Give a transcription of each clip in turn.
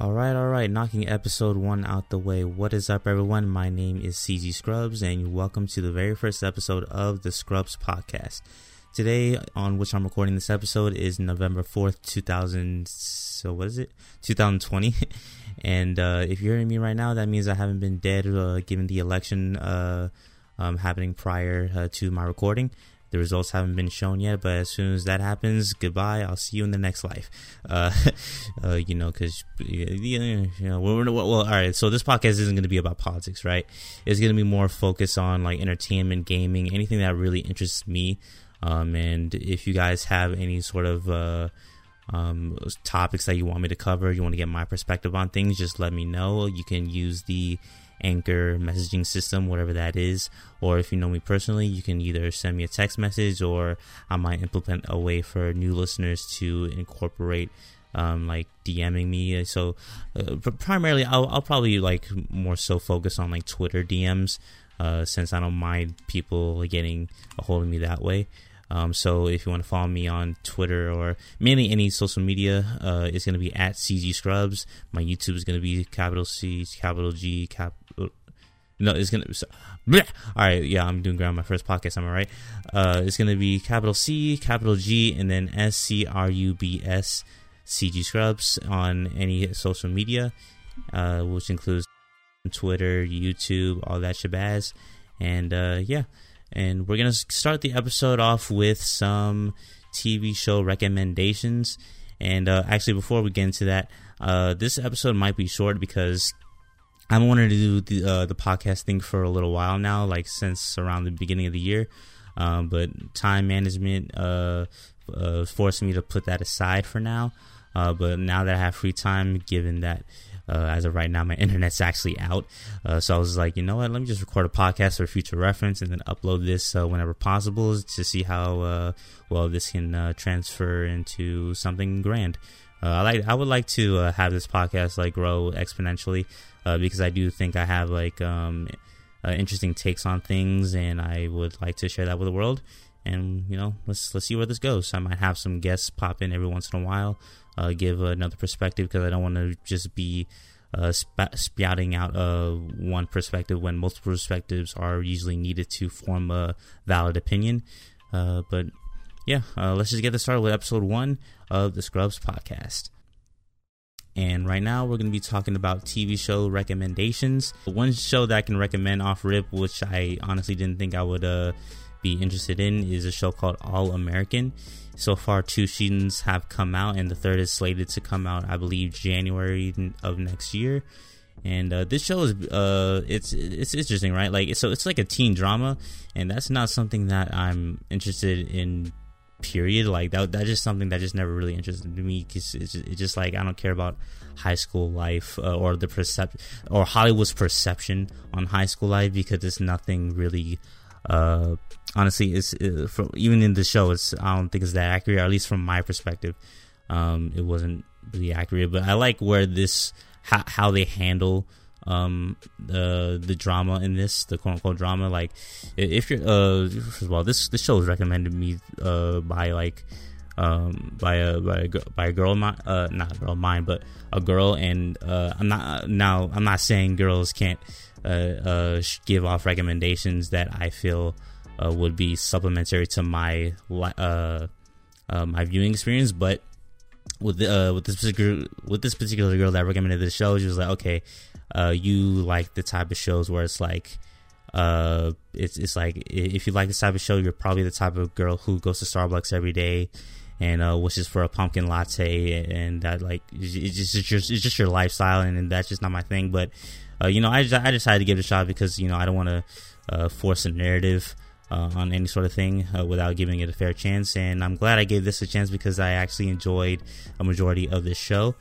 All right, all right, knocking episode one out the way. What is up, everyone? My name is CG Scrubs, and welcome to the very first episode of the Scrubs podcast. Today, on which I'm recording this episode, is November 4th, 2000. So, what is it? 2020. and uh, if you're hearing me right now, that means I haven't been dead uh, given the election uh, um, happening prior uh, to my recording. The results haven't been shown yet, but as soon as that happens, goodbye. I'll see you in the next life. Uh, uh, you know, because you know, we're, we're, well, all right. So this podcast isn't going to be about politics, right? It's going to be more focused on like entertainment, gaming, anything that really interests me. Um, and if you guys have any sort of uh, um, topics that you want me to cover, you want to get my perspective on things, just let me know. You can use the Anchor messaging system, whatever that is. Or if you know me personally, you can either send me a text message or I might implement a way for new listeners to incorporate um, like DMing me. So uh, primarily, I'll, I'll, probably like more so focus on like Twitter DMs uh, since I don't mind people getting a hold of me that way. Um, so if you want to follow me on Twitter or mainly any social media, uh, it's going to be at CG Scrubs. My YouTube is going to be capital C, capital G, cap. No, it's gonna. So, all right, yeah, I'm doing on my first podcast. Am I right? Uh, it's gonna be capital C, capital G, and then S C R U B S CG Scrubs on any social media, uh, which includes Twitter, YouTube, all that shabazz, and uh, yeah. And we're to start the episode off with some TV show recommendations. And uh, actually, before we get into that, uh, this episode might be short because I've wanted to do the, uh, the podcast thing for a little while now, like since around the beginning of the year. Um, but time management uh, uh, forced me to put that aside for now. Uh, but now that I have free time, given that uh, as of right now, my internet's actually out. Uh, so I was like, you know what? Let me just record a podcast for future reference and then upload this uh, whenever possible to see how well this can transfer into something grand. Uh, I like. I would like to have this podcast like grow exponentially because I do think I have like um, interesting takes on things, and I would like to share that with the world. And you know, let's let's see where this goes. I might have some guests pop in every once in a while uh, give another perspective because I don't want to just be uh, sp- spouting out uh, one perspective when multiple perspectives are usually needed to form a valid opinion. Uh, but yeah, uh, let's just get this started with episode one of the Scrubs podcast. And right now, we're going to be talking about TV show recommendations. One show that I can recommend off rip, which I honestly didn't think I would uh, be interested in, is a show called All American. So far, two seasons have come out, and the third is slated to come out, I believe, January of next year. And uh, this show is uh, it's it's interesting, right? Like, so it's like a teen drama, and that's not something that I'm interested in. Period. Like that. That's just something that just never really interested me. Cause it's, just, it's just like I don't care about high school life uh, or the perception or Hollywood's perception on high school life because it's nothing really uh, honestly, it's it, from, even in the show, it's I don't think it's that accurate. at least from my perspective, um, it wasn't really accurate. But I like where this how, how they handle um, the the drama in this, the quote unquote drama. Like, if you're uh, first of all, this this show is recommended me uh by like um by a by a, by a girl mine, uh, not a girl mine, but a girl. And uh, I'm not now I'm not saying girls can't uh, uh give off recommendations that I feel uh, would be supplementary to my uh, uh, my viewing experience. But with uh, with this particular with this particular girl that recommended the show, she was like, okay, uh, you like the type of shows where it's like. Uh, it's it's like if you like this type of show, you're probably the type of girl who goes to Starbucks every day and uh, wishes for a pumpkin latte, and that like it's just it's just, just your lifestyle, and, and, that's just not my thing. But uh, you know, I I decided to give it a shot because you know I don't want to uh, force a narrative uh, on any sort of thing uh, without giving it a fair chance. And I'm glad I gave this a chance because I actually enjoyed a majority of this show.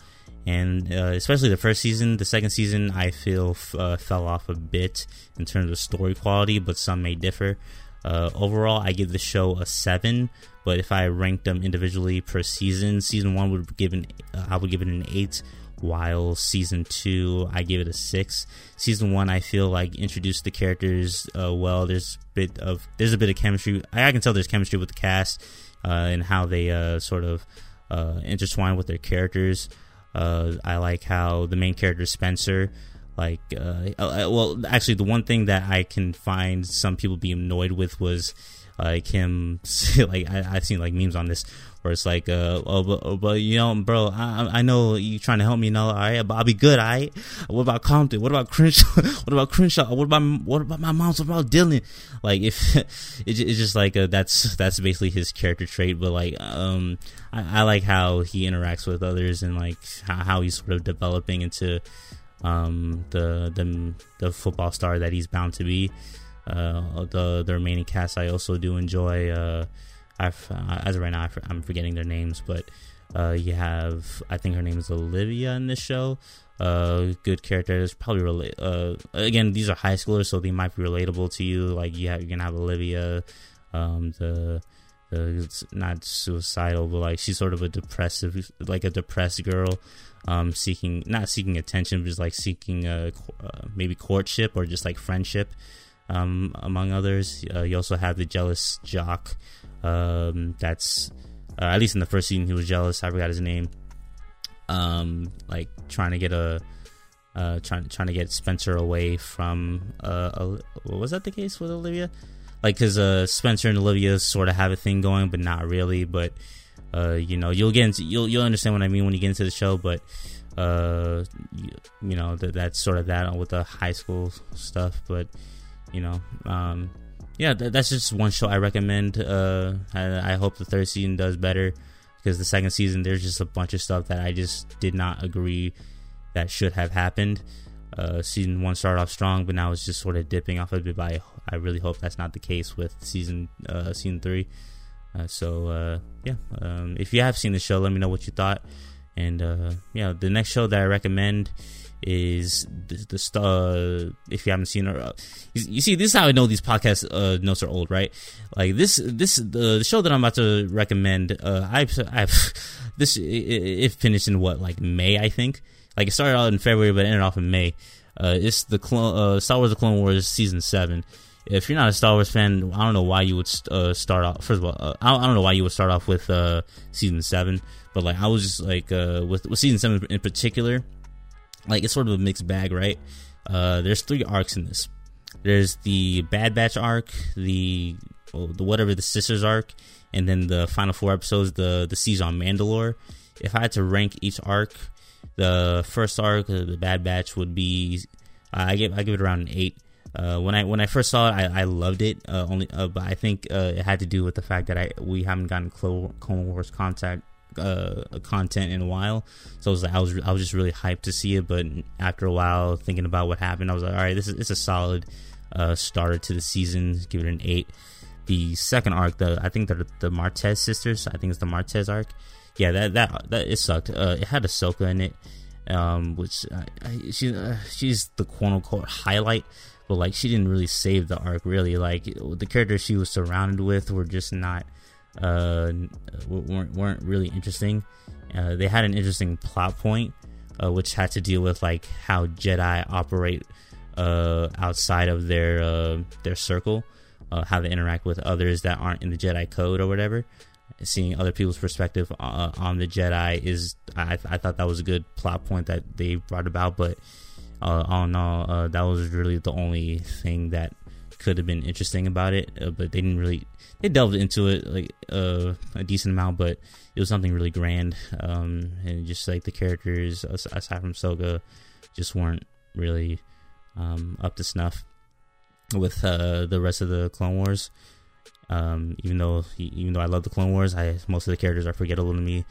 And uh, especially the first season, the second season, I feel f- uh, fell off a bit in terms of story quality, but some may differ. Uh, overall, I give the show a seven, but if I ranked them individually per season, season one would give an uh, I would give it an eight while season two I give it a six. Season one I feel like introduced the characters uh, well. There's a bit of there's a bit of chemistry. I, I can tell there's chemistry with the cast uh, and how they sort of intertwine with their characters. Uh, I like how the main character Spencer, like, uh, uh, well, actually, the one thing that I can find some people be annoyed with was like him, like I, have seen like memes on this where it's like, uh, oh, but, oh, but you know, bro, I, I know you trying to help me, you know, all right, but I'll be good, all right. What about Compton? What about Crenshaw? what about Crenshaw? What about what about my mom's? What about Dillon? Like, if it's just like uh, that's that's basically his character trait, but like, um, I, I like how he interacts with others and like how, how he's sort of developing into um the the the football star that he's bound to be. Uh, the the remaining cast I also do enjoy. Uh, I've, uh, as of right now, I'm forgetting their names, but uh, you have I think her name is Olivia in this show. Uh, good characters, probably relate. Uh, again, these are high schoolers, so they might be relatable to you. Like you have, you're gonna have Olivia, um, the the not suicidal, but like she's sort of a depressive, like a depressed girl, um, seeking not seeking attention, but just like seeking a uh, maybe courtship or just like friendship um, among others. Uh, you also have the jealous jock. Um, that's uh, at least in the first season, he was jealous. I forgot his name. Um, like trying to get a uh, trying trying to get Spencer away from uh, was that the case with Olivia? Like, because uh, Spencer and Olivia sort of have a thing going, but not really. But uh, you know, you'll get into you'll you'll understand what I mean when you get into the show. But uh, you, you know, that that's sort of that with the high school stuff. But you know, um, yeah, th- that's just one show I recommend. Uh, I, I hope the third season does better because the second season there's just a bunch of stuff that I just did not agree that should have happened. Uh, season one started off strong, but now it's just sort of dipping off a bit. But I, really hope that's not the case with season uh, season three. Uh, so uh, yeah, um, if you have seen the show, let me know what you thought. And uh, yeah, the next show that I recommend is the, the star. If you haven't seen her, uh, you, see, this is how I know these podcast uh, notes are old, right? Like this, this the, the show that I'm about to recommend. Uh, I've, I've this it, it, finished in what like May, I think. Like it started out in February, but ended off in May. Uh, it's the Clone, uh, Star Wars: The Clone Wars season seven. If you're not a Star Wars fan, I don't know why you would uh, start off. First of all, uh, I, don't know why you would start off with uh, season seven. But like, I was just like uh, with with season seven in particular like it's sort of a mixed bag, right? Uh, there's three arcs in this. There's the Bad Batch arc, the well, the whatever the Sisters arc, and then the final four episodes, the the siege on Mandalore. If I had to rank each arc, the first arc, uh, the Bad Batch, would be I give I give it around an eight. Uh, when I when I first saw it, I, I loved it. Uh, only, uh, but I think uh, it had to do with the fact that I we haven't gotten Clone Wars contact uh, content in a while. So I was like, I was I was just really hyped to see it. But after a while, thinking about what happened, I was like, all right, this is it's a solid uh, starter to the season. Give it an eight. The second arc, the I think the the Martez sisters. I think it's the Martez arc. Yeah, that that that it sucked. Uh, it had Ahsoka in it, um, which I, she uh, she's the quote unquote highlight but like she didn't really save the arc really like the characters she was surrounded with were just not uh, weren't weren't really interesting. Uh, they had an interesting plot point, uh, which had to deal with like how Jedi operate uh, outside of their uh, their circle, uh, how they interact with others that aren't in the Jedi code or whatever. Seeing other people's perspective uh, on the Jedi is, I, I thought that was a good plot point that they brought about. But uh, all in all, uh, that was really the only thing that could have been interesting about it. but they didn't really they delved into it like uh, a decent amount, but it was something really grand. Um, and just like the characters aside from Soga, just weren't really um, up to snuff with uh, the rest of the Clone Wars. Um, even though even though I love the Clone Wars, I most of the characters are forgettable to me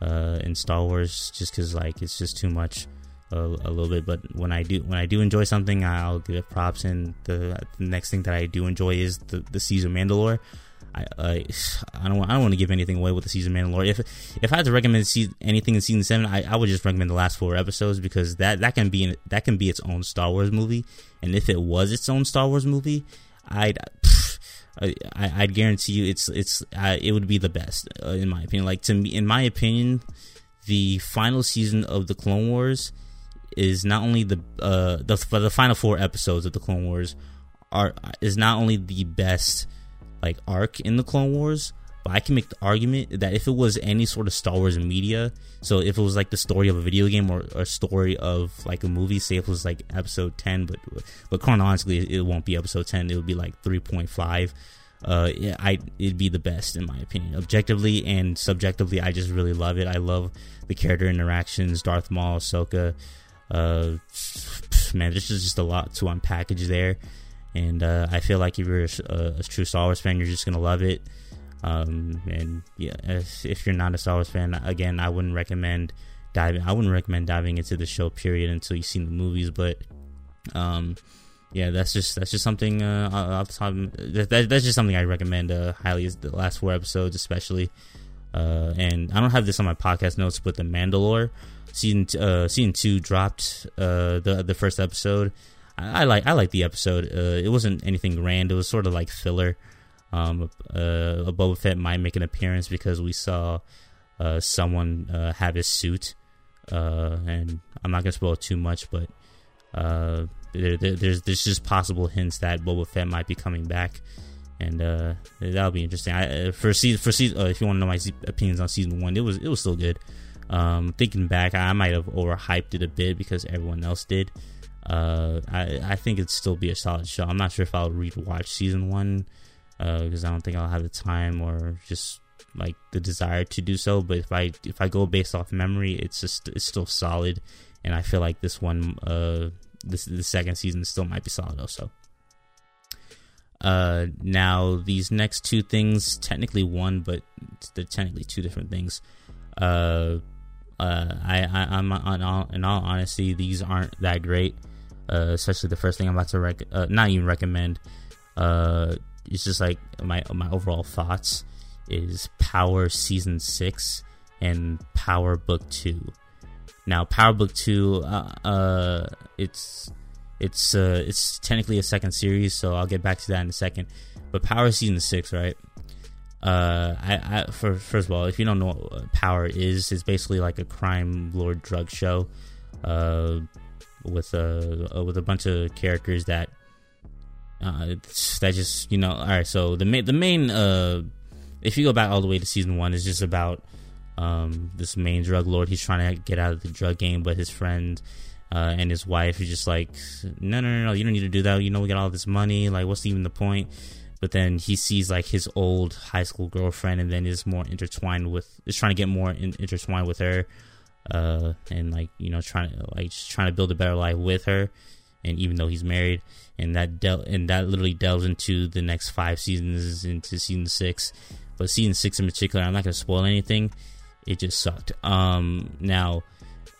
uh, in Star Wars, just because like it's just too much a, a, little bit. But when I do when I do enjoy something, I'll give it props. And the, the next thing that I do enjoy is the the season Mandalore. I, I, I don't I don't want to give anything away with the season Mandalorian. If if I had to recommend see anything in season seven, I, I would just recommend the last four episodes because that that can be in, that can be its own Star Wars movie. And if it was its own Star Wars movie, I'd I, I'd guarantee you it's it's uh, it would be the best uh, in my opinion. Like to me, in my opinion, the final season of the Clone Wars is not only the uh the the final four episodes of the Clone Wars are is not only the best like arc in the Clone Wars, But I can make the argument that if it was any sort of Star Wars media, so if it was like the story of a video game or a story of like a movie, say if it was like episode ten, but but chronologically it won't be episode ten, it would be like three point five. Uh, yeah, I it'd be the best in my opinion, objectively and subjectively. I just really love it. I love the character interactions, Darth Maul, Ahsoka. Uh, man, this is just a lot to unpackage there, and uh, I feel like if you're a, a, true Star Wars fan, you're just gonna love it. Um, and yeah, if, you're not a Star Wars fan, again, I wouldn't recommend diving. I wouldn't recommend diving into the show period until you've seen the movies. But um, yeah, that's just that's just something uh, off the top. That, that, that's just something I recommend uh, highly. Is the last four episodes, especially. Uh, and I don't have this on my podcast notes, but the Mandalore season uh, season two dropped uh, the the first episode. I, I like I like the episode. Uh, it wasn't anything grand. It was sort of like filler. Um, uh, Boba Fett might make an appearance because we saw uh, someone uh, have his suit, uh, and I'm not gonna spoil too much, but uh, there, there, there's there's just possible hints that Boba Fett might be coming back, and uh, that'll be interesting. I, for season for season, if you want to know my opinions on season one, it was it was still good. Um, thinking back, I might have overhyped it a bit because everyone else did. Uh, I I think it'd still be a solid show. I'm not sure if I'll rewatch season one because uh, I don't think I'll have the time or just like the desire to do so. But if I if I go based off memory, it's just it's still solid, and I feel like this one, uh, this the second season still might be solid also. Uh, now these next two things, technically one, but they're technically two different things. Uh, uh, I, I am in all honesty, these aren't that great. Uh, especially the first thing I'm about to rec- uh, not even recommend. Uh, it's just like my my overall thoughts is Power Season Six and Power Book Two. Now, Power Book Two, uh, uh it's it's uh, it's technically a second series, so I'll get back to that in a second. But Power Season Six, right? Uh, I, I for first of all, if you don't know what Power is, it's basically like a crime lord drug show, uh, with a uh, with a bunch of characters that uh, that just you know. All right, so the main the main uh, if you go back all the way to season one, is just about um this main drug lord. He's trying to get out of the drug game, but his friend. Uh, and his wife is just like, no, no, no, no, you don't need to do that. You know, we got all this money. Like, what's even the point? But then he sees like his old high school girlfriend and then is more intertwined with is trying to get more in, intertwined with her uh and like you know trying to like just trying to build a better life with her and even though he's married and that del- and that literally delves into the next five seasons into season six. But season six in particular i'm not to spoil anything. It just sucked. Um now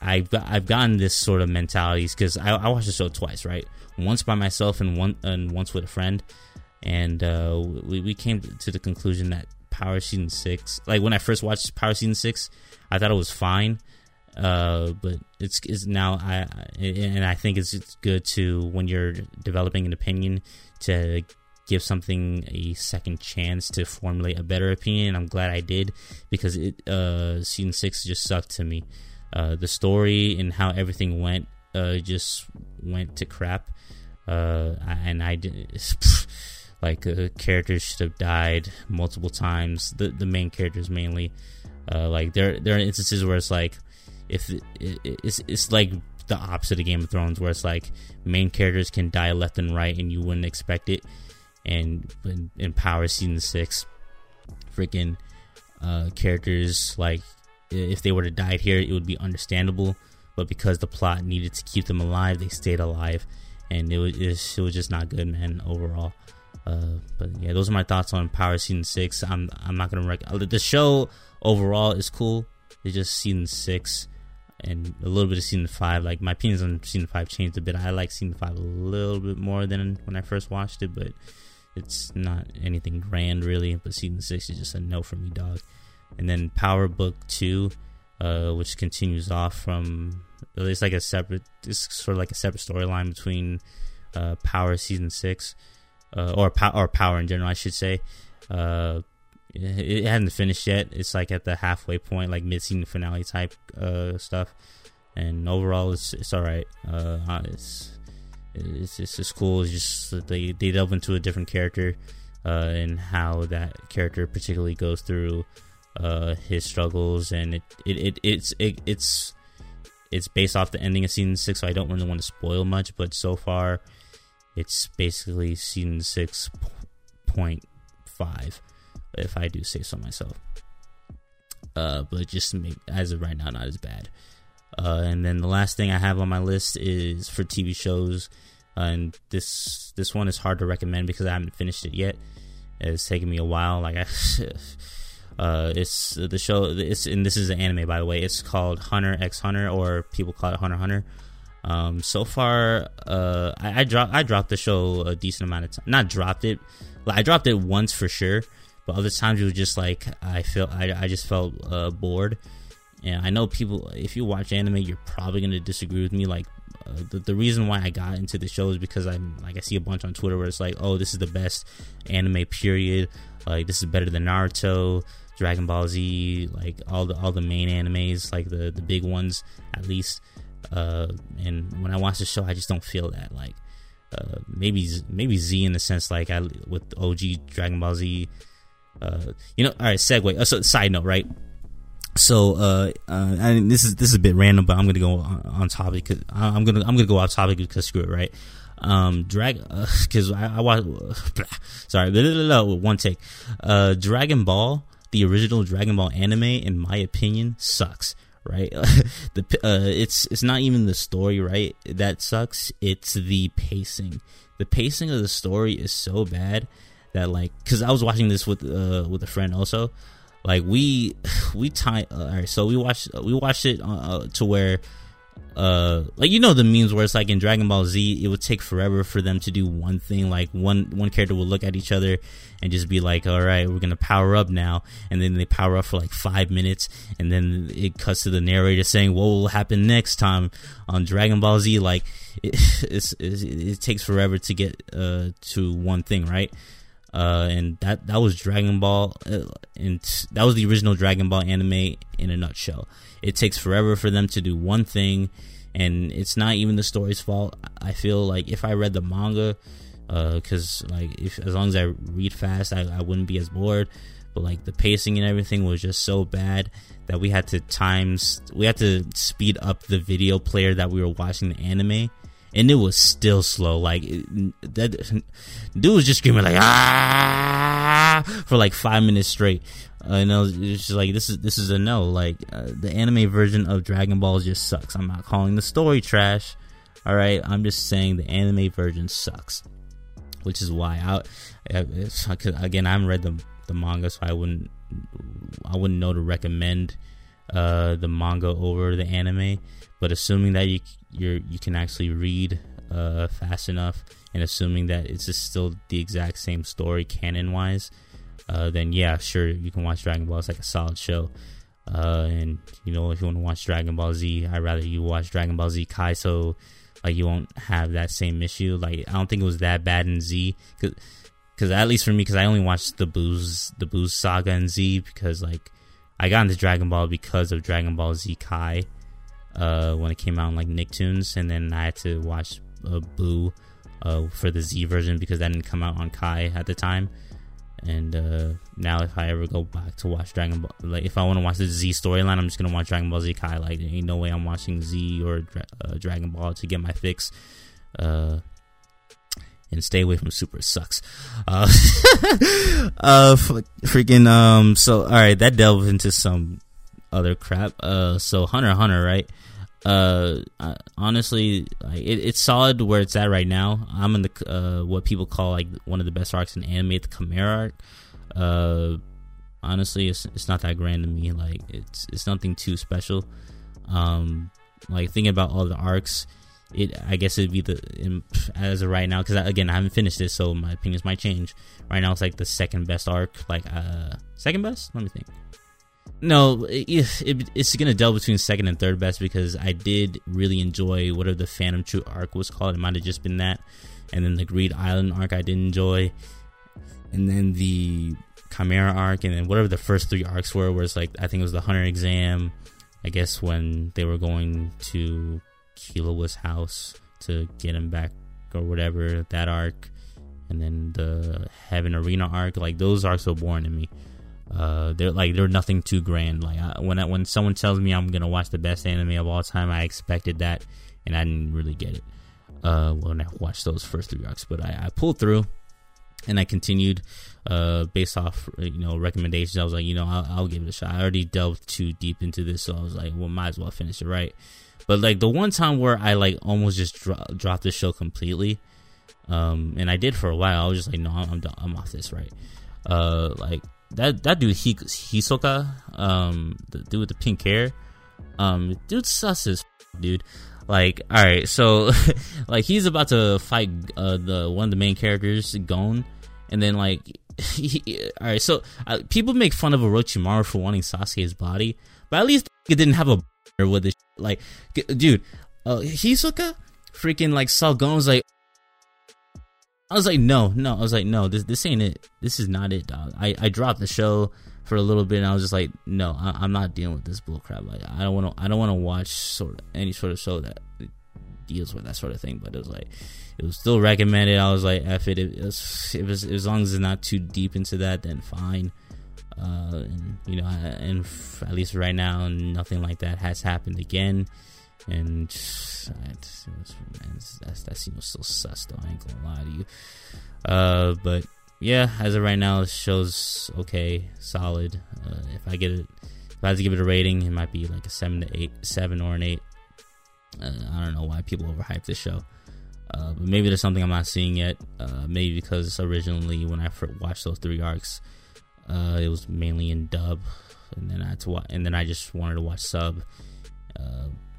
I've I've gotten this sort of mentalities because I, I watched the show twice, right? Once by myself and one and once with a friend and uh, we we came to the conclusion that Power Season Six, like when I first watched Power Season Six, I thought it was fine, uh, but it's is now I and I think it's, it's good to when you're developing an opinion to give something a second chance to formulate a better opinion. And I'm glad I did because it uh, season six just sucked to me. Uh, the story and how everything went uh, just went to crap, uh, and I did. like uh, characters should have died multiple times. The the main characters mainly, uh, like there there are instances where it's like if it, it, it's it's like the opposite of Game of Thrones, where it's like main characters can die left and right, and you wouldn't expect it. And in, in Power Season Six, freaking uh, characters like if they were to die here, it would be understandable. But because the plot needed to keep them alive, they stayed alive, and it was, it was just not good, man. Overall, uh, but yeah, those are my thoughts on Power Season Six. I'm I'm not gonna rec- the show overall is cool. It's just season six and a little bit of season five. Like my opinions on season five changed a bit. I like season five a little bit more than when I first watched it, but it's not anything grand really. But season six is just a no for me, dog. And then Power Book Two, uh, which continues off from it's like a separate, it's sort of like a separate storyline between uh, Power Season Six uh, or or power in general, I should say. Uh, it, it, hasn't finished yet. It's like at the halfway point, like mid season finale type uh, stuff. And overall, it's it's all right. Uh, it's it's it's, it's cool. It's just they they delve into a different character. uh, and how that character particularly goes through uh, his struggles, and it, it, it it's it, it's it's based off the ending of season six, so I don't really want to spoil much. But so far, it's basically season six point five, if I do say so myself. Uh, but just make, as of right now, not as bad. Uh, and then the last thing I have on my list is for TV shows, uh, and this this one is hard to recommend because I haven't finished it yet. It's taken me a while. Like I, uh, it's the show. It's and this is an anime by the way. It's called Hunter X Hunter, or people call it Hunter Hunter. Um, so far, uh, I, I dropped I dropped the show a decent amount of time. Not dropped it, like I dropped it once for sure, but other times it was just like I feel I, I just felt uh, bored. And I know people, if you watch anime, you're probably gonna disagree with me. Like uh, the, the reason why I got into the show is because I'm like I see a bunch on Twitter where it's like, oh, this is the best anime period. Like this is better than Naruto, Dragon Ball Z, like all the all the main animes, like the the big ones at least. Uh, and when I watch the show, I just don't feel that like uh, maybe maybe Z in the sense like I with OG Dragon Ball Z. Uh, you know, all right. Segue. Uh, so, side note, right? So, uh, uh, this is this is a bit random, but I'm gonna go on, on topic. Cause I'm gonna I'm gonna go off topic because screw it, right? Um, drag because uh, I, I watch. sorry, blah, blah, blah, one take. Uh, Dragon Ball, the original Dragon Ball anime, in my opinion, sucks right? the uh, it's it's not even the story, right? That sucks. It's the pacing. The pacing of the story is so bad that like, cause I was watching this with uh with a friend also. Like we we tie. Uh, all right, so we watched we watched it uh, uh to where uh like you know the memes where it's like in Dragon Ball Z it would take forever for them to do one thing like one one character will look at each other and just be like all right we're gonna power up now and then they power up for like five minutes and then it cuts to the narrator saying what will happen next time on Dragon Ball Z like it, it's, it's, it takes forever to get uh to one thing right uh, and that that was Dragon Ball, uh, and that was the original Dragon Ball anime in a nutshell. It takes forever for them to do one thing, and it's not even the story's fault. I feel like if I read the manga, because uh, like if as long as I read fast, I, I wouldn't be as bored. But like the pacing and everything was just so bad that we had to times we had to speed up the video player that we were watching the anime and it was still slow. Like that dude was just screaming like ah for like five minutes straight. Uh, and I was just like, this is this is a no. Like uh, the anime version of Dragon Ball just sucks. I'm not calling the story trash. All right, I'm just saying the anime version sucks, which is why I, I again I haven't read the the manga, so I wouldn't I wouldn't know to recommend uh, the manga over the anime. But assuming that you you you can actually read uh, fast enough, and assuming that it's just still the exact same story canon wise, uh, then yeah, sure you can watch Dragon Ball. It's like a solid show. Uh, and you know if you want to watch Dragon Ball Z, I'd rather you watch Dragon Ball Z Kai, so like you won't have that same issue. Like I don't think it was that bad in Z, because at least for me, because I only watched the Boo's the Boo's saga in Z because like I got into Dragon Ball because of Dragon Ball Z Kai uh, when it came out on like Nicktoons, and then I had to watch uh, Boo uh, for the Z version because that didn't come out on Kai at the time. And uh, now, if I ever go back to watch Dragon Ball, like if I want to watch the Z storyline, I'm just gonna watch Dragon Ball Z Kai. Like, there ain't no way I'm watching Z or uh, Dragon Ball to get my fix. Uh, and stay away from Super sucks. Uh, uh, freaking um. So all right, that delved into some other crap. Uh, so Hunter Hunter, right? Uh, honestly, it, it's solid where it's at right now. I'm in the uh what people call like one of the best arcs in anime, the Chimera arc. Uh, honestly, it's it's not that grand to me. Like it's it's nothing too special. Um, like thinking about all the arcs, it I guess it'd be the in, as of right now because again I haven't finished this, so my opinions might change. Right now, it's like the second best arc. Like uh, second best. Let me think. No, it, it, it's gonna delve between second and third best because I did really enjoy whatever the Phantom Troupe arc was called. It might have just been that, and then the Greed Island arc I did enjoy, and then the Chimera arc, and then whatever the first three arcs were, where it's like I think it was the Hunter exam. I guess when they were going to Killua's house to get him back or whatever that arc, and then the Heaven Arena arc. Like those arcs so boring to me. Uh, they're like they're nothing too grand. Like I, when I, when someone tells me I'm gonna watch the best anime of all time, I expected that, and I didn't really get it. Uh, when I watched those first three arcs, but I, I pulled through, and I continued. Uh, based off you know recommendations, I was like, you know, I'll, I'll give it a shot. I already delved too deep into this, so I was like, well, might as well finish it right. But like the one time where I like almost just dro- dropped the show completely, um, and I did for a while. I was just like, no, I'm. I'm off this, right? Uh, like that that dude Hisoka, um, the dude with the pink hair, um, dude sus as dude. Like, all right, so like he's about to fight uh, the one of the main characters, Gon, and then like, he, all right, so uh, people make fun of Orochimaru for wanting Sasuke's body, but at least it didn't have a with it. Like, dude, uh, Hisoka freaking like saw Gon's like, I was like, no, no. I was like, no, this this ain't it. This is not it, dog. I, I dropped the show for a little bit, and I was just like, no, I, am not dealing with this bullcrap. Like, I don't want to. I don't want to watch sort of any sort of show that deals with that sort of thing. But it was like, it was still recommended. I was like, f it. It was, it was as long as it's not too deep into that, then fine. Uh, and you know, and at least right now, nothing like that has happened again and that's that's you know still sus though. I ain't gonna lie to you. Uh, but yeah, as of right now, the show's okay, solid. Uh, if I get it, if I had to give it a rating, it might be like a seven to eight, seven or an eight. Uh, I don't know why people overhype this show. Uh, but maybe there's something I'm not seeing yet. Uh, maybe because originally when I watched those three arcs, uh, it was mainly in dub, and then I had to and then I just wanted to watch sub.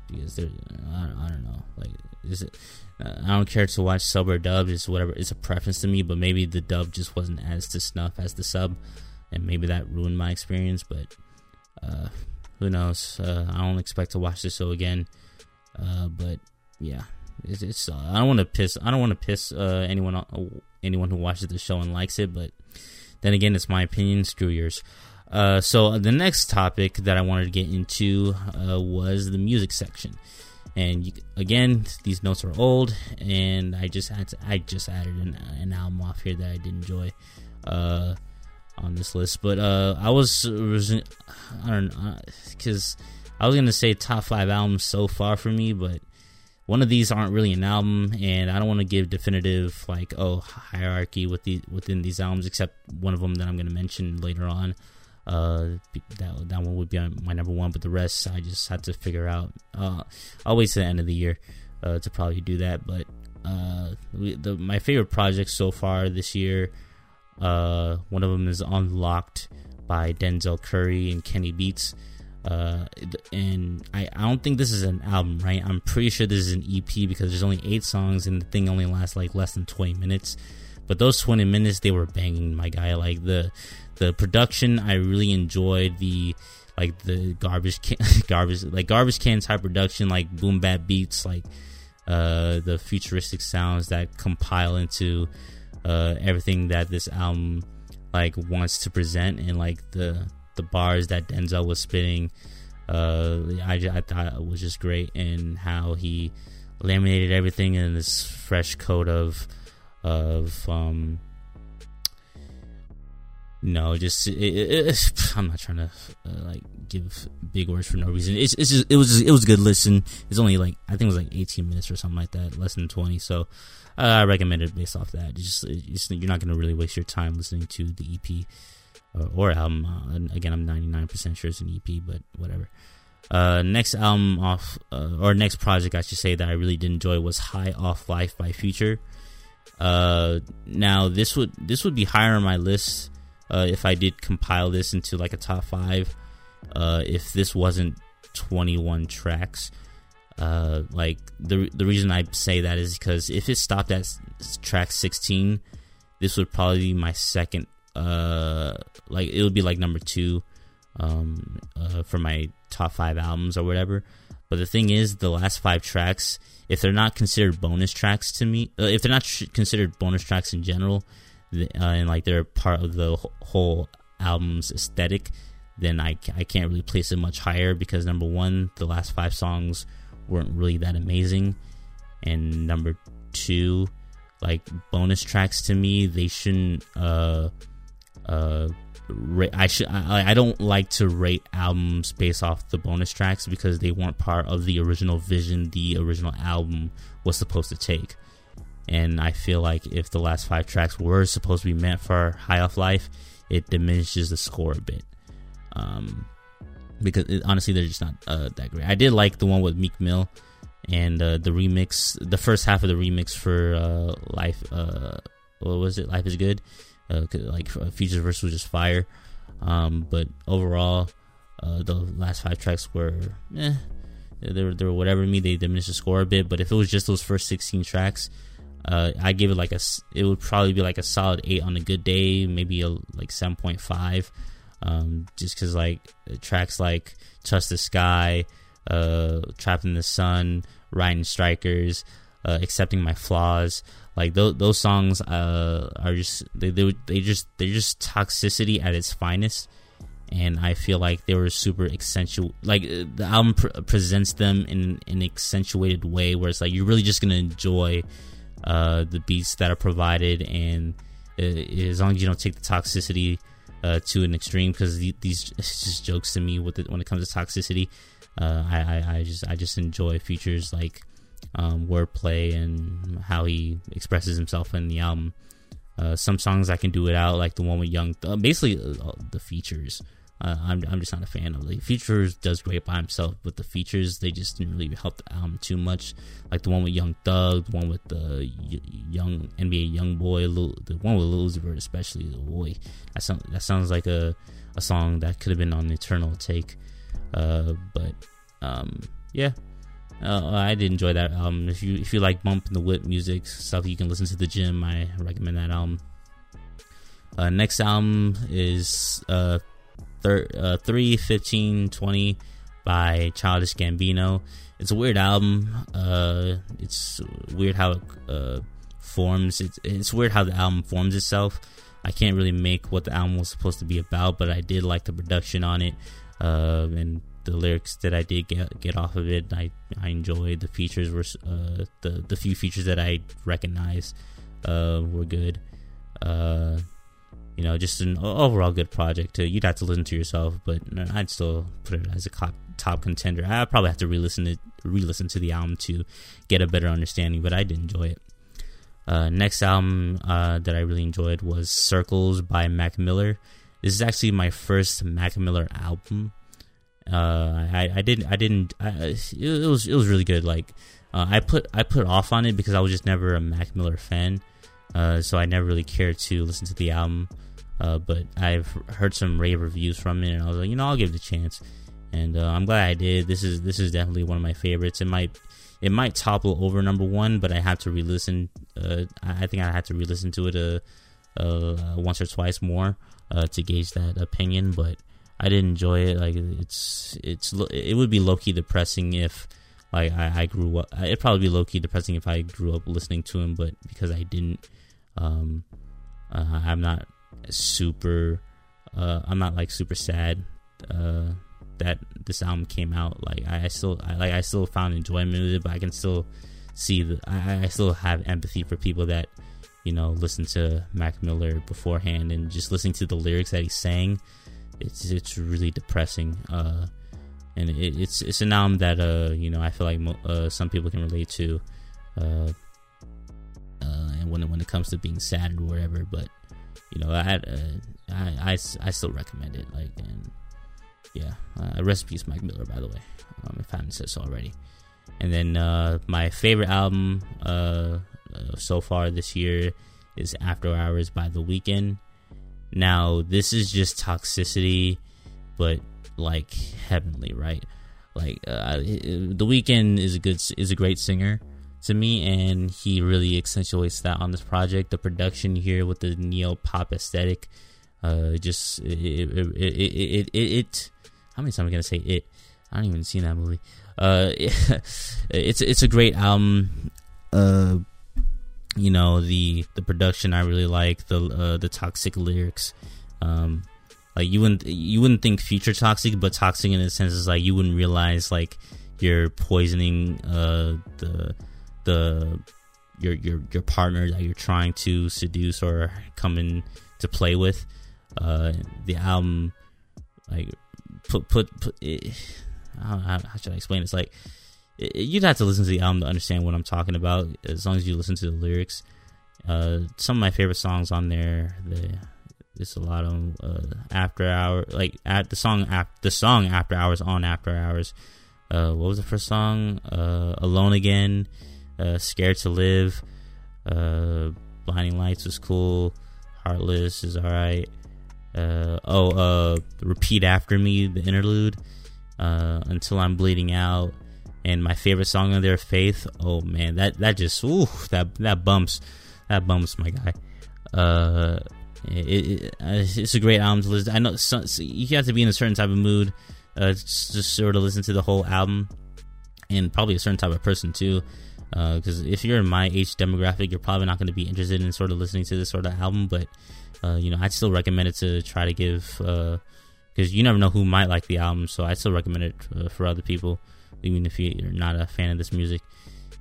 Uh, because there, I, I don't know, like is it? I don't care to watch sub or dub. It's whatever. It's a preference to me, but maybe the dub just wasn't as to snuff as the sub, and maybe that ruined my experience. But uh, who knows? Uh, I don't expect to watch this show again. Uh, but yeah, it's. it's uh, I don't want to piss. I don't want to piss uh, anyone uh, anyone who watches the show and likes it. But then again, it's my opinion. Screw yours. Uh, so the next topic that I wanted to get into uh, was the music section, and you, again, these notes are old, and I just had to, I just added an, an album off here that I did enjoy uh, on this list. But uh, I was, was I don't know because I was gonna say top five albums so far for me, but one of these aren't really an album, and I don't want to give definitive like oh hierarchy with the within these albums, except one of them that I'm gonna mention later on. Uh, that that one would be my number one, but the rest I just had to figure out. Uh, I'll wait to the end of the year uh, to probably do that. But uh, we, the, my favorite project so far this year, uh, one of them is Unlocked by Denzel Curry and Kenny Beats. Uh, and I, I don't think this is an album, right? I'm pretty sure this is an EP because there's only eight songs and the thing only lasts like less than 20 minutes. But those 20 minutes, they were banging, my guy. Like the the production I really enjoyed the like the garbage can, garbage like garbage can type production like boom bap beats like uh the futuristic sounds that compile into uh everything that this album like wants to present and like the the bars that Denzel was spitting uh I, I thought it was just great and how he laminated everything in this fresh coat of of um no, just it, it, I'm not trying to uh, like give big words for no reason. It's it's just it was just, it was a good listen. It's only like I think it was like 18 minutes or something like that, less than 20. So uh, I recommend it based off that. It's just, it's, you're not to really waste your time listening to the EP or, uh, or album. Uh, again, I'm 99% sure it's an EP, but whatever. Uh, next album off uh, or next project I should say that I really did enjoy was High Off Life by Future. Now this would this would be higher on my list uh, if I did compile this into like a top five, uh, if this wasn't 21 tracks, uh, like the the reason I say that is because if it stopped at track 16, this would probably be my second. Uh, like it would be like number two, um, uh, for my top five albums or whatever. But the thing is, the last five tracks, if they're not considered bonus tracks to me, uh, if they're not considered bonus tracks in general, uh, and like they're part of the whole album's aesthetic, then I, I can't really place it much higher because number one, the last five songs weren't really that amazing, and number two, like bonus tracks to me. They shouldn't. Uh, uh, ra- I should. I, I don't like to rate albums based off the bonus tracks because they weren't part of the original vision. The original album was supposed to take, and I feel like if the last five tracks were supposed to be meant for High Off Life, it diminishes the score a bit. Um, because it, honestly, they're just not uh, that great. I did like the one with Meek Mill and uh, the remix, the first half of the remix for uh, Life. Uh, what was it? Life is good. Uh, like uh, Future Verse was just fire. Um, but overall, the last five tracks were, eh, they were, they were whatever to me. They diminished the score a bit. But if it was just those first 16 tracks, uh, I give it like a, it would probably be like a solid eight on a good day, maybe a like 7.5. Um, just because like tracks like Touch the Sky, uh, Trapped in the Sun, Riding Strikers, uh, Accepting My Flaws, like those those songs uh, are just they, they they just they're just toxicity at its finest. And I feel like they were super accentuate. Like uh, the album pr- presents them in an accentuated way, where it's like you're really just gonna enjoy uh, the beats that are provided, and as long as you don't take the toxicity uh, to an extreme because these it's just jokes to me with it when it comes to toxicity. Uh, I, I, I just I just enjoy features like um, wordplay and how he expresses himself in the album. Uh, some songs I can do it out, like the one with Young. Th- basically, uh, the features. Uh, I'm I'm just not a fan of the features. Does great by himself, but the features they just didn't really help the album too much. Like the one with Young Thug, the one with the young NBA Young Boy, Lil, the one with Lil Uzi Vert, especially the boy. That sounds that sounds like a a song that could have been on Eternal Atake. Uh, but um, yeah, uh, I did enjoy that album. If you if you like bump and the whip music stuff, you can listen to the gym. I recommend that album. Uh, next album is uh, thir- uh, 3, 15, 20 by Childish Gambino. It's a weird album. Uh, it's weird how it uh, forms. It's, it's weird how the album forms itself. I can't really make what the album was supposed to be about, but I did like the production on it uh, and the lyrics that I did get get off of it. I I enjoyed the features were uh, the the few features that I recognized uh, were good. Uh, you know, just an overall good project. Too. You'd have to listen to yourself, but I'd still put it as a top, top contender. I probably have to re-listen to re-listen to the album to get a better understanding, but I did enjoy it. Uh, next album uh, that I really enjoyed was Circles by Mac Miller. This is actually my first Mac Miller album. Uh, I, I didn't I didn't I, it was it was really good. Like uh, I put I put off on it because I was just never a Mac Miller fan, uh, so I never really cared to listen to the album. Uh, but I've heard some rave reviews from it, and I was like, you know, I'll give it a chance, and uh, I'm glad I did. This is this is definitely one of my favorites. It might it might topple over number one, but I have to re-listen. Uh, I think I had to re-listen to it uh, uh, once or twice more uh, to gauge that opinion. But I did enjoy it. Like it's it's it would be low key depressing if like I, I grew up. It'd probably be low key depressing if I grew up listening to him, but because I didn't, um, I'm not super uh, I'm not like super sad uh, that this album came out. Like I, I still I like I still found enjoyment in it, but I can still see the I, I still have empathy for people that you know listen to Mac Miller beforehand and just listening to the lyrics that he sang. It's it's really depressing. Uh, and it, it's it's an album that uh you know I feel like uh, some people can relate to. Uh, uh, and when when it comes to being sad or whatever, but you know, I, uh, I, I, I still recommend it. Like, and yeah, uh, recipes Mac Miller, by the way, um, if I haven't said so already. And then uh, my favorite album uh, uh, so far this year is After Hours by The Weeknd. Now, this is just toxicity, but like heavenly, right? Like uh, The Weeknd is a good, is a great singer to me, and he really accentuates that on this project. The production here with the neo pop aesthetic, uh, just it it, it it, it, it how many times am I gonna say it? I don't even see that movie. Uh, it's it's a great album. Uh, you know the the production I really like the uh, the toxic lyrics. Um, like you wouldn't you wouldn't think future toxic, but toxic in a sense is like you wouldn't realize like you're poisoning uh the the your your your partner that you're trying to seduce or come in to play with. Uh, the album, like, put put put. It, how, how, should I explain? It's like it, you'd have to listen to the album to understand what I'm talking about. As long as you listen to the lyrics, uh, some of my favorite songs on there. The there's a lot of uh, after hour like at the song after the song after hours on after hours. Uh, what was the first song? Uh, Alone again. Uh, Scared to live. Uh, Blinding lights was cool. Heartless is all right. Uh, oh, uh, repeat after me the interlude. Uh, until I'm bleeding out. And my favorite song on their Faith. Oh man, that that just ooh that that bumps that bumps my guy. Uh, it, it, it's a great album to listen. I know so, so you have to be in a certain type of mood uh, just sort of listen to the whole album, and probably a certain type of person too. Because uh, if you're in my age demographic, you're probably not going to be interested in sort of listening to this sort of album. But uh, you know, I'd still recommend it to try to give because uh, you never know who might like the album. So I still recommend it uh, for other people, even if you're not a fan of this music.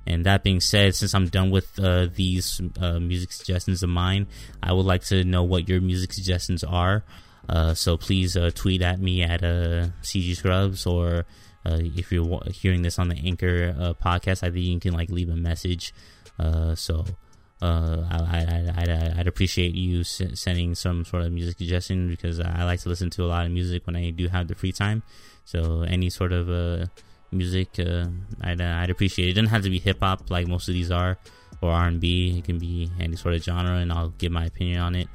And that being said, since I'm done with uh, these uh, music suggestions of mine, I would like to know what your music suggestions are. Uh, so please uh, tweet at me at CG Scrubs, or uh, if you're hearing this on the Anchor uh, podcast, I think you can like leave a message. Uh, so I, I, would appreciate you sending some sort of music suggestion because I like to listen to a lot of music when I do have the free time. So any sort of music, I'd, I'd appreciate it. It doesn't have to be hip hop like most of these are, or R and B. It can be any sort of genre, and I'll give my opinion on it.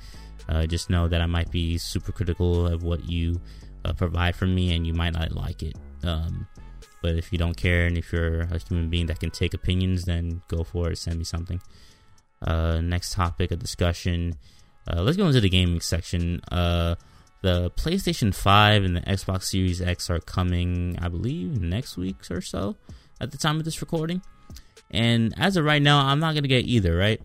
Uh, just know that I might be super critical of what you uh, provide for me, and you might not like it. Um, but if you don't care, and if you're a human being that can take opinions, then go for it. Send me something. Uh, next topic of discussion. Uh, let's go into the gaming section. Uh, the PlayStation 5 and the Xbox Series X are coming, I believe, next week or so at the time of this recording. And as of right now, I'm not going to get either, right?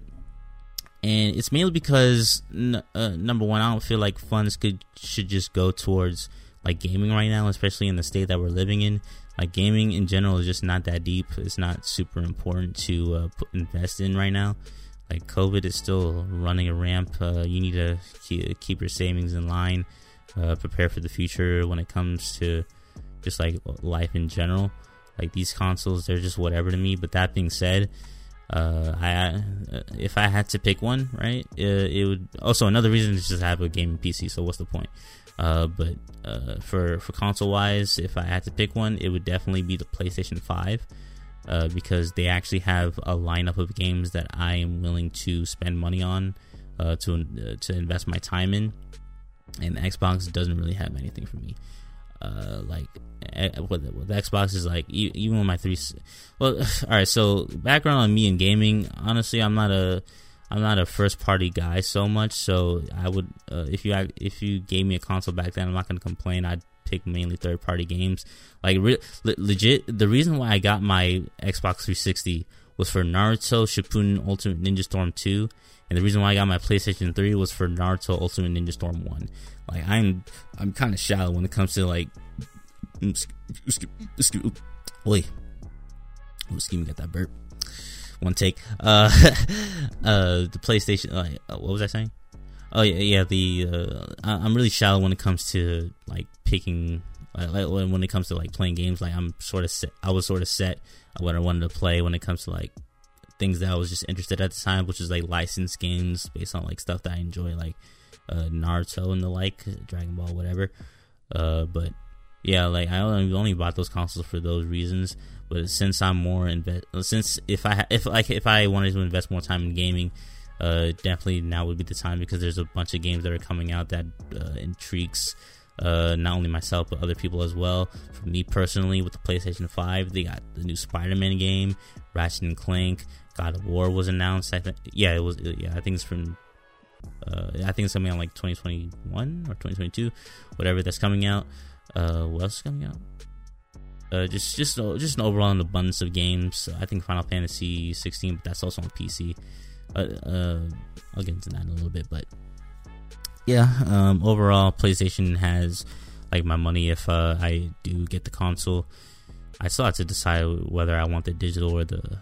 and it's mainly because uh, number one, I don't feel like funds could should just go towards like gaming right now, especially in the state that we're living in. Like gaming in general is just not that deep. It's not super important to uh, invest in right now. Like COVID is still running a ramp. Uh, you need to keep your savings in line, uh, prepare for the future when it comes to just like life in general. Like these consoles, they're just whatever to me. But that being said, uh, I uh, if I had to pick one, right, it, it, would. Also, another reason is just have a gaming PC. So what's the point? Uh, but uh, for for console wise, if I had to pick one, it would definitely be the PlayStation Five. Uh, because they actually have a lineup of games that I am willing to spend money on uh, to to invest my time in, and Xbox doesn't really have anything for me uh, like with, with Xbox is like even with my three. Well, all right. So background on me and gaming. Honestly, I'm not a I'm not a first party guy so much. So I would uh, if you if you gave me a console back then, I'm not gonna complain. I'd pick mainly third party games. Like re- legit, the reason why I got my Xbox 360 was for Naruto Shippuden Ultimate Ninja Storm 2 and the reason why I got my PlayStation 3 was for Naruto Ultimate Ninja Storm 1. Like I'm I'm kind of shallow when it comes to like Wait. Oh, excuse me, got that burp. One take. Uh uh the PlayStation uh, what was I saying? Oh yeah, yeah. The uh, I'm really shallow when it comes to like picking, like, like, when it comes to like playing games. Like I'm sort of set. I was sort of set what I wanted to play when it comes to like things that I was just interested at the time, which is like licensed games based on like stuff that I enjoy, like uh, Naruto and the like, Dragon Ball, whatever. Uh, but yeah, like I only bought those consoles for those reasons. But since I'm more invest, since if I if like if I wanted to invest more time in gaming, uh, definitely now would be the time because there's a bunch of games that are coming out that uh, intrigues uh, not only myself but other people as well. For me personally, with the PlayStation Five, they got the new Spider-Man game, Ratchet and Clank, God of War was announced. I think, yeah, it was. Yeah, I think it's from. Uh, I think it's coming out like 2021 or 2022, whatever that's coming out. Uh, what else is coming out? Uh, just just just an overall an abundance of games. I think Final Fantasy 16, but that's also on PC. Uh, uh, I'll get into that in a little bit, but yeah, um, overall, PlayStation has like my money if uh, I do get the console. I still have to decide whether I want the digital or the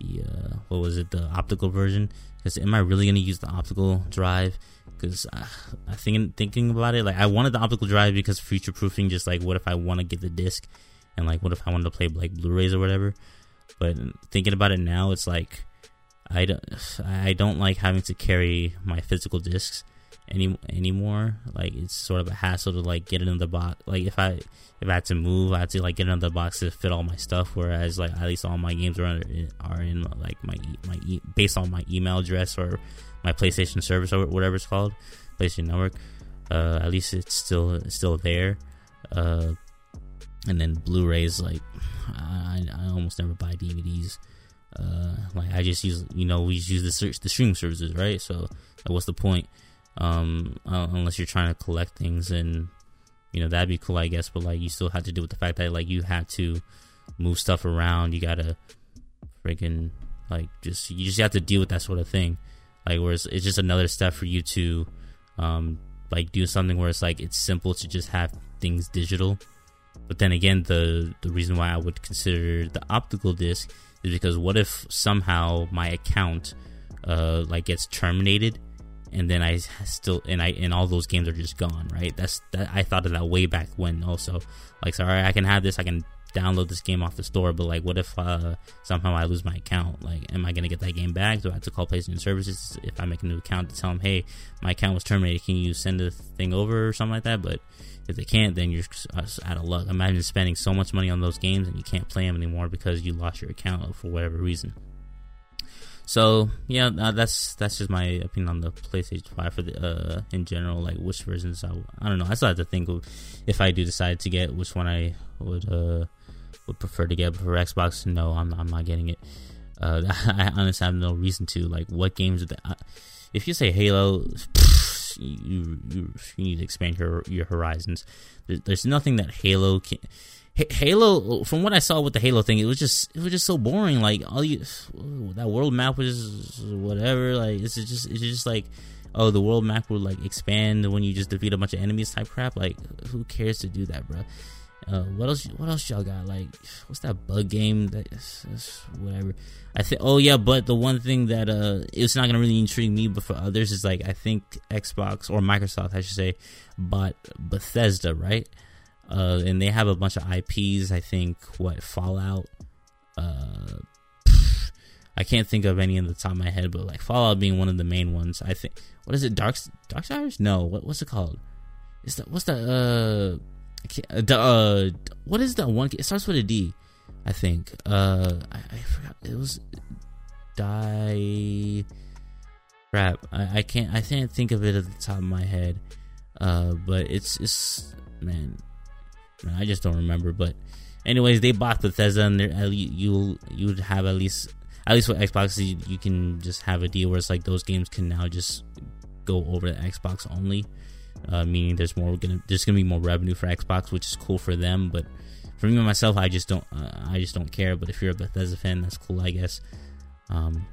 the uh, what was it the optical version because am I really gonna use the optical drive because uh, I think thinking about it like I wanted the optical drive because future proofing just like what if I want to get the disc and like what if I wanted to play like Blu-rays or whatever but thinking about it now it's like I don't I don't like having to carry my physical discs any anymore. Like it's sort of a hassle to like get the box. Like if I if I had to move, I had to like get the box to fit all my stuff. Whereas like at least all my games are in, are in like my my e- based on my email address or my PlayStation service or whatever it's called, PlayStation Network. Uh, at least it's still still there. Uh, and then Blu-rays, like I, I almost never buy DVDs. Uh, like I just use, you know, we use the search, the streaming services, right? So, like, what's the point? um, uh, unless you're trying to collect things and you know that'd be cool i guess but like you still have to deal with the fact that like you have to move stuff around you gotta freaking like just you just have to deal with that sort of thing like where it's, it's just another step for you to um like do something where it's like it's simple to just have things digital but then again the the reason why i would consider the optical disc is because what if somehow my account uh like gets terminated and then I still and I and all those games are just gone, right? That's that I thought of that way back when also. Like, sorry, I can have this, I can download this game off the store, but like, what if uh, somehow I lose my account? Like, am I gonna get that game back? Do I have to call PlayStation Services if I make a new account to tell them, hey, my account was terminated? Can you send the thing over or something like that? But if they can't, then you're out of luck. Imagine spending so much money on those games and you can't play them anymore because you lost your account for whatever reason. So yeah, uh, that's that's just my opinion on the PlayStation Five for the uh, in general. Like which versions I, I don't know. I still have to think of if I do decide to get which one I would uh, would prefer to get. But for Xbox, no, I'm I'm not getting it. Uh, I honestly have no reason to. Like what games? That, uh, if you say Halo, you, you you need to expand your your horizons. there's nothing that Halo can Halo, from what I saw with the Halo thing, it was just it was just so boring. Like all you that world map was whatever. Like it's just it's just like oh the world map will like expand when you just defeat a bunch of enemies type crap. Like who cares to do that, bro? Uh, what else? What else y'all got? Like what's that bug game? That whatever. I think. Oh yeah, but the one thing that uh it's not gonna really intrigue me, but for others is like I think Xbox or Microsoft, I should say, bought Bethesda, right? uh, and they have a bunch of IPs. I think what Fallout. Uh, I can't think of any in the top of my head, but like Fallout being one of the main ones. I think what is it? Dark Dark Darksiders? No, what what's it called? Is that what's the uh, uh, uh what is that one? It starts with a D, I think. Uh, I, I forgot. It was die. Crap, I, I can't. I can't think of it at the top of my head. Uh, but it's it's man, I just don't remember. But anyways, they bought Bethesda, and you you would have at least at least with Xbox, you, you, can just have a deal where it's like those games can now just go over the Xbox only, uh, meaning there's more gonna there's gonna be more revenue for Xbox, which is cool for them. But for me myself, I just don't uh, I just don't care. But if you're a Bethesda fan, that's cool, I guess. Um,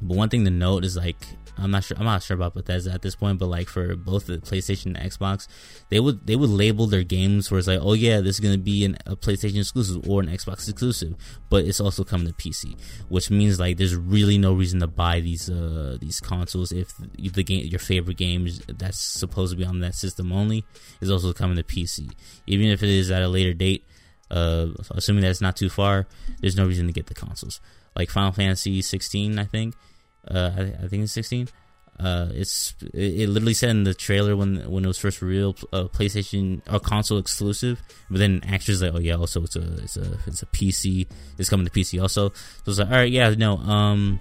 but one thing to note is like I'm not sure I'm not sure about Bethesda at this point, but like for both the PlayStation and Xbox, they would they would label their games where it's like, oh yeah, this is gonna be an, a PlayStation exclusive or an Xbox exclusive, but it's also coming to PC, which means like there's really no reason to buy these uh these consoles if the game your favorite game that's supposed to be on that system only is also coming to PC, even if it is at a later date. Uh, assuming that it's not too far, there's no reason to get the consoles. Like Final Fantasy 16, I think uh, I, I, think it's 16. Uh, it's it, it, literally said in the trailer when when it was first revealed, uh, PlayStation or console exclusive. But then actually like, oh yeah, also it's a it's a it's a PC. It's coming to PC also. So it's like, all right, yeah, no. Um,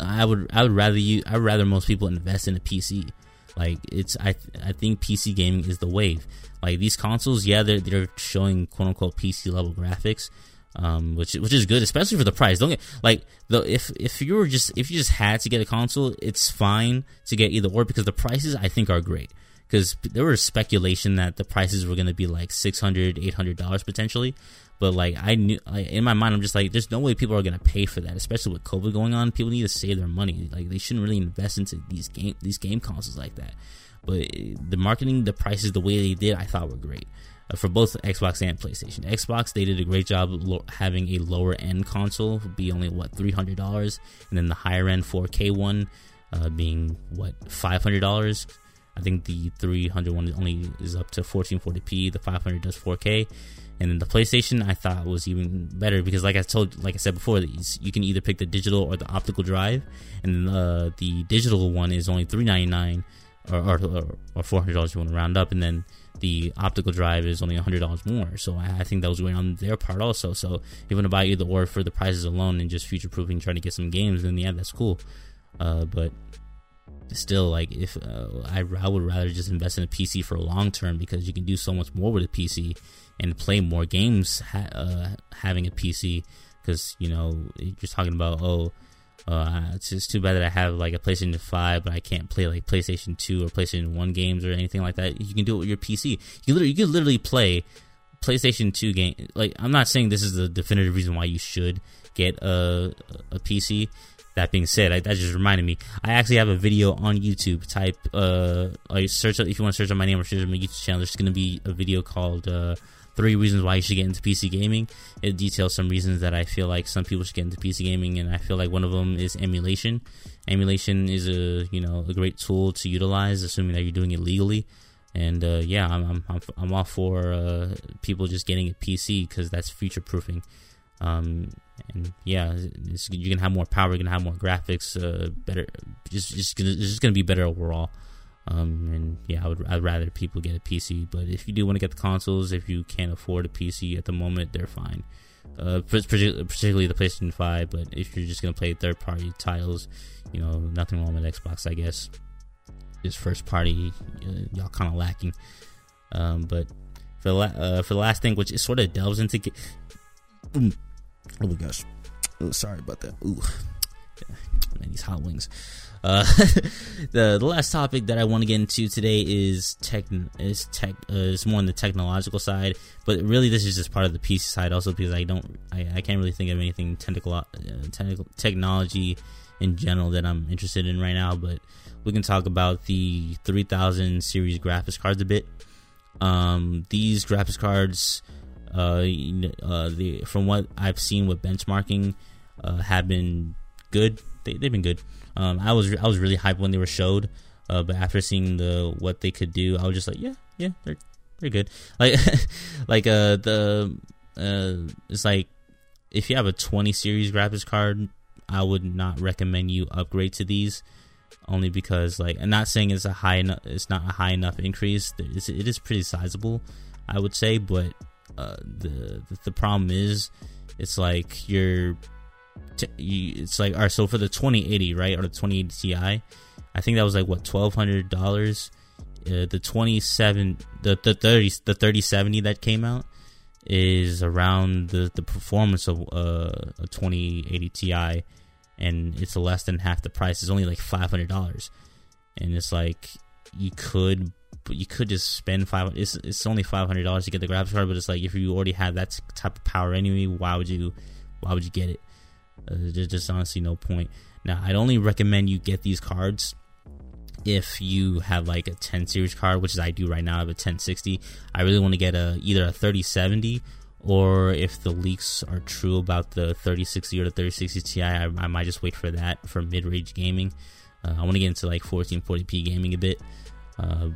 I would I would rather you I would rather most people invest in a PC. Like it's I I think PC gaming is the wave. Like these consoles, yeah, they're they're showing quote unquote PC level graphics, um, which which is good, especially for the price. Don't get like the if if you were just if you just had to get a console, it's fine to get either or because the prices I think are great. Because there was speculation that the prices were going to be like 600 800 dollars potentially, but like I knew like, in my mind, I'm just like, there's no way people are going to pay for that, especially with COVID going on. People need to save their money. Like they shouldn't really invest into these game these game consoles like that. But the marketing, the prices, the way they did, I thought were great. Uh, for both Xbox and PlayStation. Xbox they did a great job lo- having a lower end console be only what three hundred dollars, and then the higher end 4K one uh, being what five hundred dollars. I think the 300 one only is up to 1440p. The 500 does 4K, and then the PlayStation I thought was even better because, like I told, like I said before, you can either pick the digital or the optical drive, and uh, the digital one is only 399 or or, or 400 dollars. You want to round up, and then the optical drive is only hundred dollars more. So I, I, think that was going on their part also. So if you want to buy either or for the prices alone and just future proofing, trying to get some games, then yeah, that's cool. Uh, but still like if uh, I, I would rather just invest in a PC for long term because you can do so much more with a PC and play more games ha- uh, having a PC because you know you're just talking about oh uh, it's just too bad that I have like a PlayStation 5 but I can't play like PlayStation 2 or PlayStation 1 games or anything like that you can do it with your PC you literally you can literally play PlayStation 2 game like I'm not saying this is the definitive reason why you should get a a PC that being said, I, that just reminded me. I actually have a video on YouTube. Type uh, like search if you want to search on my name or search on my YouTube channel. There's going to be a video called uh, three reasons why you should get into PC gaming. It details some reasons that I feel like some people should get into PC gaming, and I feel like one of them is emulation. Emulation is a you know a great tool to utilize, assuming that you're doing it legally. And uh, yeah, I'm, I'm I'm all for uh, people just getting a PC because that's future proofing. Um, and yeah, you're gonna have more power, you're gonna have more graphics, uh, better. Just just gonna, it's just gonna be better overall. Um, and yeah, I would I'd rather people get a PC. But if you do want to get the consoles, if you can't afford a PC at the moment, they're fine. Uh, particularly the PlayStation Five. But if you're just gonna play third party titles, you know, nothing wrong with Xbox, I guess. Just first party, uh, y'all kind of lacking. Um, but for the la- uh, for the last thing, which is sort of delves into. Oh my gosh. Oh, sorry about that. Ooh. Man, these hot wings. Uh, the the last topic that I want to get into today is tech is tech uh, is more on the technological side, but really this is just part of the PC side also because I don't I, I can't really think of anything technical uh, technical technology in general that I'm interested in right now. But we can talk about the 3000 series graphics cards a bit. Um, these graphics cards uh, uh, the from what I've seen with benchmarking, uh, have been good. They, they've been good. Um, I was I was really hyped when they were showed, uh, but after seeing the what they could do, I was just like, yeah, yeah, they're they're good. Like like uh the uh it's like if you have a 20 series graphics card, I would not recommend you upgrade to these only because like I'm not saying it's a high enough it's not a high enough increase. It's, it is pretty sizable, I would say, but uh, the, the problem is it's like you're it's like all right so for the 2080 right or the 2080 ti i think that was like what $1200 uh, the 27 the, the 30 the 3070 that came out is around the, the performance of uh, a 2080 ti and it's less than half the price it's only like $500 and it's like you could you could just spend five. It's it's only five hundred dollars to get the graphics card, but it's like if you already have that type of power anyway, why would you why would you get it? Uh, there's just honestly no point. Now, I'd only recommend you get these cards if you have like a 10 series card, which is I do right now. I have a 1060. I really want to get a either a 3070 or if the leaks are true about the 3060 or the 3060 Ti, I, I might just wait for that for mid range gaming. Uh, I want to get into like 1440p gaming a bit. Uh,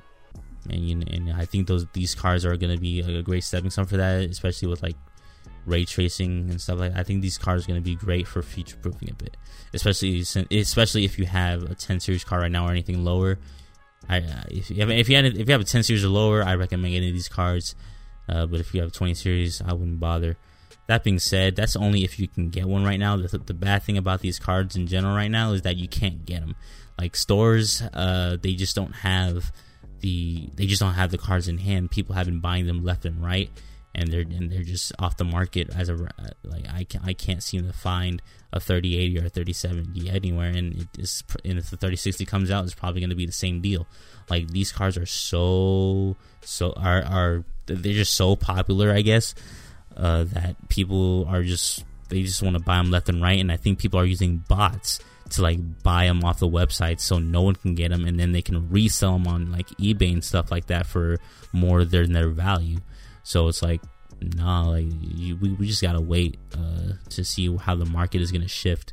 and and I think those these cards are going to be a great stepping stone for that, especially with like ray tracing and stuff like. that. I think these cars are going to be great for future proofing a bit, especially especially if you have a 10 series car right now or anything lower. I uh, if you have if you have if you have a 10 series or lower, I recommend getting these cars. Uh, but if you have a 20 series, I wouldn't bother. That being said, that's only if you can get one right now. The, the bad thing about these cards in general right now is that you can't get them. Like stores, uh, they just don't have the they just don't have the cards in hand. People have been buying them left and right, and they're and they're just off the market as a like I can I can't seem to find a 3080 or a 3070 anywhere. And it is and if the 3060 comes out, it's probably going to be the same deal. Like these cars are so so are are they're just so popular, I guess, uh, that people are just they just want to buy them left and right. And I think people are using bots to like buy them off the website so no one can get them and then they can resell them on like ebay and stuff like that for more than their value So it's like, nah, like you, we, we just gotta wait uh, to see how the market is gonna shift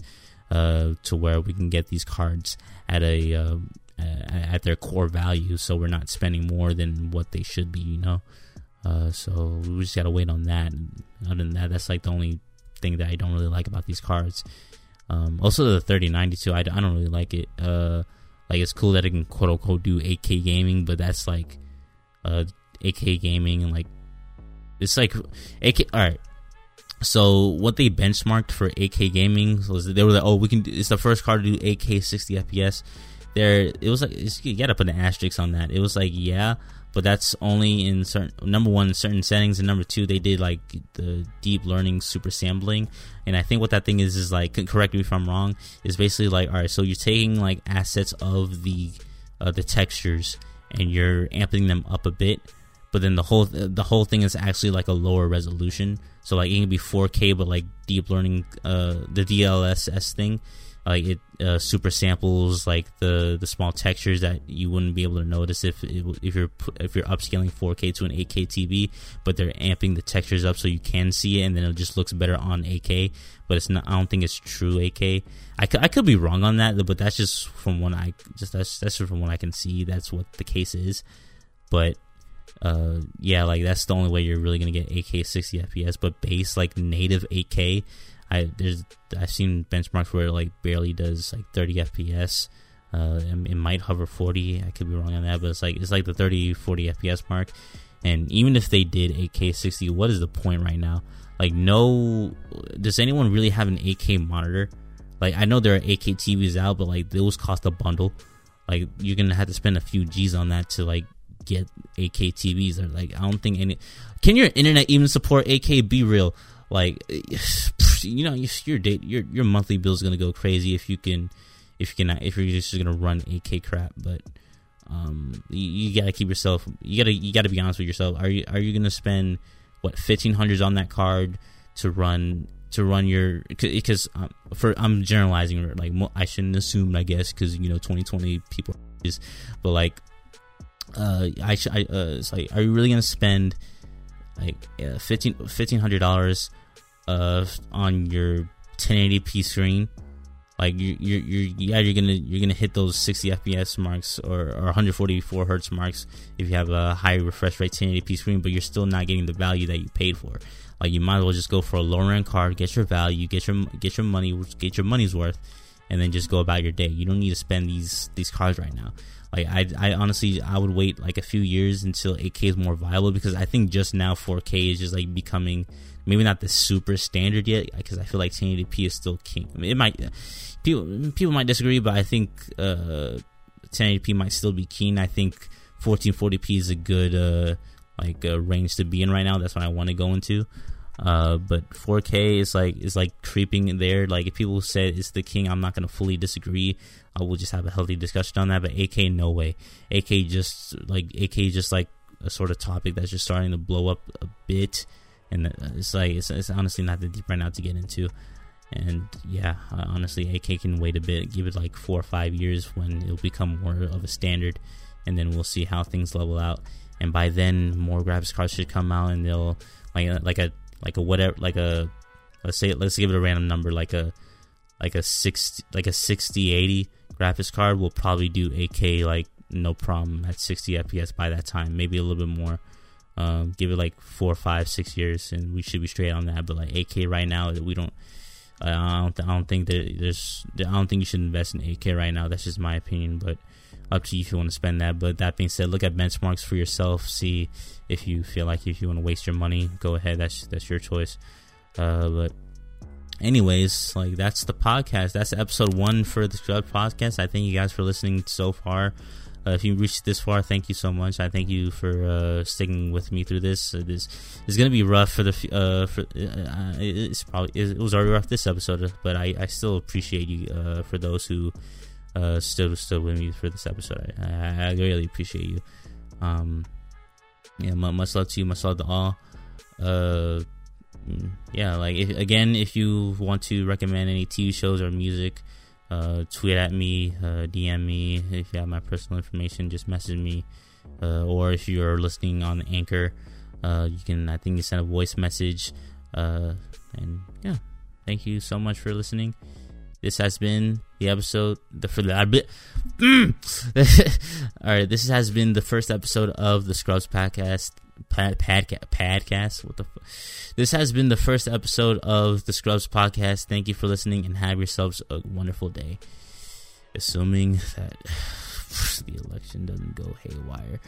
uh, to where we can get these cards at a uh, at their core value, so we're not spending more than what they should be, you know. Uh, so we just gotta wait on that. Other than that, that's like the only thing that I don't really like about these cards. Um, also, the 3092, I, I don't really like it. Uh, like it's cool that it can quote unquote do 8K gaming, but that's like uh 8K gaming and like it's like 8K. All right. So what they benchmarked for 8K gaming was they were like, oh, we can. Do, it's the first car to do 8K 60 FPS. There, it was like you got to put an asterisk on that. It was like, yeah, but that's only in certain number one certain settings and number two they did like the deep learning super sampling and i think what that thing is is like correct me if i'm wrong is basically like all right so you're taking like assets of the uh, the textures and you're amping them up a bit but then the whole the whole thing is actually like a lower resolution so like it can be 4k but like deep learning uh the dlss thing like it uh, super samples like the the small textures that you wouldn't be able to notice if if you're if you're upscaling 4K to an 8K TV, but they're amping the textures up so you can see it, and then it just looks better on 8K. But it's not. I don't think it's true 8K. I could, I could be wrong on that, but that's just from what I just that's that's from what I can see. That's what the case is. But uh, yeah, like that's the only way you're really gonna get 8K 60 FPS. But base like native 8K I there's I've seen benchmarks where it like barely does like 30 FPS. Uh, it might hover 40. I could be wrong on that, but it's like it's like the 30 40 FPS mark. And even if they did 8K 60, what is the point right now? Like, no, does anyone really have an 8K monitor? Like, I know there are 8K TVs out, but like those cost a bundle. Like, you're gonna have to spend a few G's on that to like get 8K TVs. Or like, I don't think any. Can your internet even support 8K? Be real. Like, you know, your date, your your monthly bill is gonna go crazy if you can, if you can, if you're just gonna run 8K crap. But um, you, you, gotta keep yourself. You gotta you gotta be honest with yourself. Are you are you gonna spend what fifteen hundreds on that card to run to run your because um, for I'm generalizing like I shouldn't assume I guess because you know 2020 people is but like uh I, I uh, it's like are you really gonna spend like uh, 1500 dollars uh, on your 1080p screen, like you you you yeah you're gonna you're gonna hit those 60 FPS marks or, or 144 hertz marks if you have a high refresh rate 1080p screen, but you're still not getting the value that you paid for. Like you might as well just go for a lower end card, get your value, get your get your money, get your money's worth, and then just go about your day. You don't need to spend these these cards right now. Like I, I honestly, I would wait like a few years until 8K is more viable because I think just now 4K is just like becoming maybe not the super standard yet because I feel like 1080p is still king. I mean, it might people people might disagree, but I think uh, 1080p might still be keen. I think 1440p is a good uh, like uh, range to be in right now. That's what I want to go into. Uh, but 4K is like is like creeping in there. Like if people say it's the king, I'm not gonna fully disagree. Uh, I will just have a healthy discussion on that. But 8K, no way. 8K just like 8K just like a sort of topic that's just starting to blow up a bit and uh, it's like it's, it's honestly not that deep right now to get into. And yeah, uh, honestly, 8K can wait a bit, give it like four or five years when it'll become more of a standard, and then we'll see how things level out. And by then, more graphics cards should come out, and they'll like like a like a whatever like a let's say let's give it a random number like a like a six like a 60 80 graphics card will probably do 8K like no problem at 60 FPS by that time, maybe a little bit more. Um, give it like four, five, six years, and we should be straight on that. But like 8K right now, we don't. I don't. I don't think that there's. I don't think you should invest in 8K right now. That's just my opinion. But up to you if you want to spend that. But that being said, look at benchmarks for yourself. See if you feel like if you want to waste your money, go ahead. That's that's your choice. Uh, but anyways, like that's the podcast. That's episode one for the Scrub podcast. I thank you guys for listening so far. Uh, if you reached this far, thank you so much. I thank you for uh, sticking with me through this. It is it's gonna be rough for the uh, for uh, it's probably it was already rough this episode, but I, I still appreciate you uh, for those who uh, stood stood with me for this episode. I, I, really appreciate you. Um, yeah, much love to you. Much love to all. Mm, yeah, like if, again, if you want to recommend any TV shows or music uh, tweet at me, uh, DM me if you have my personal information. Just message me, uh, or if you're listening on Anchor, Uh, you can, I think, you send a voice message. Uh, and yeah, thank you so much for listening. This has been the episode. The for the mm. all right. This has been the first episode of the Scrubs podcast. Pad, padcast, padcast. What the? F- this has been the first episode of the Scrubs podcast. Thank you for listening, and have yourselves a wonderful day. Assuming that the election doesn't go haywire.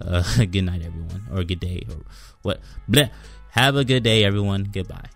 Uh, good night, everyone, or good day, or what? Bleh. Have a good day, everyone. Goodbye.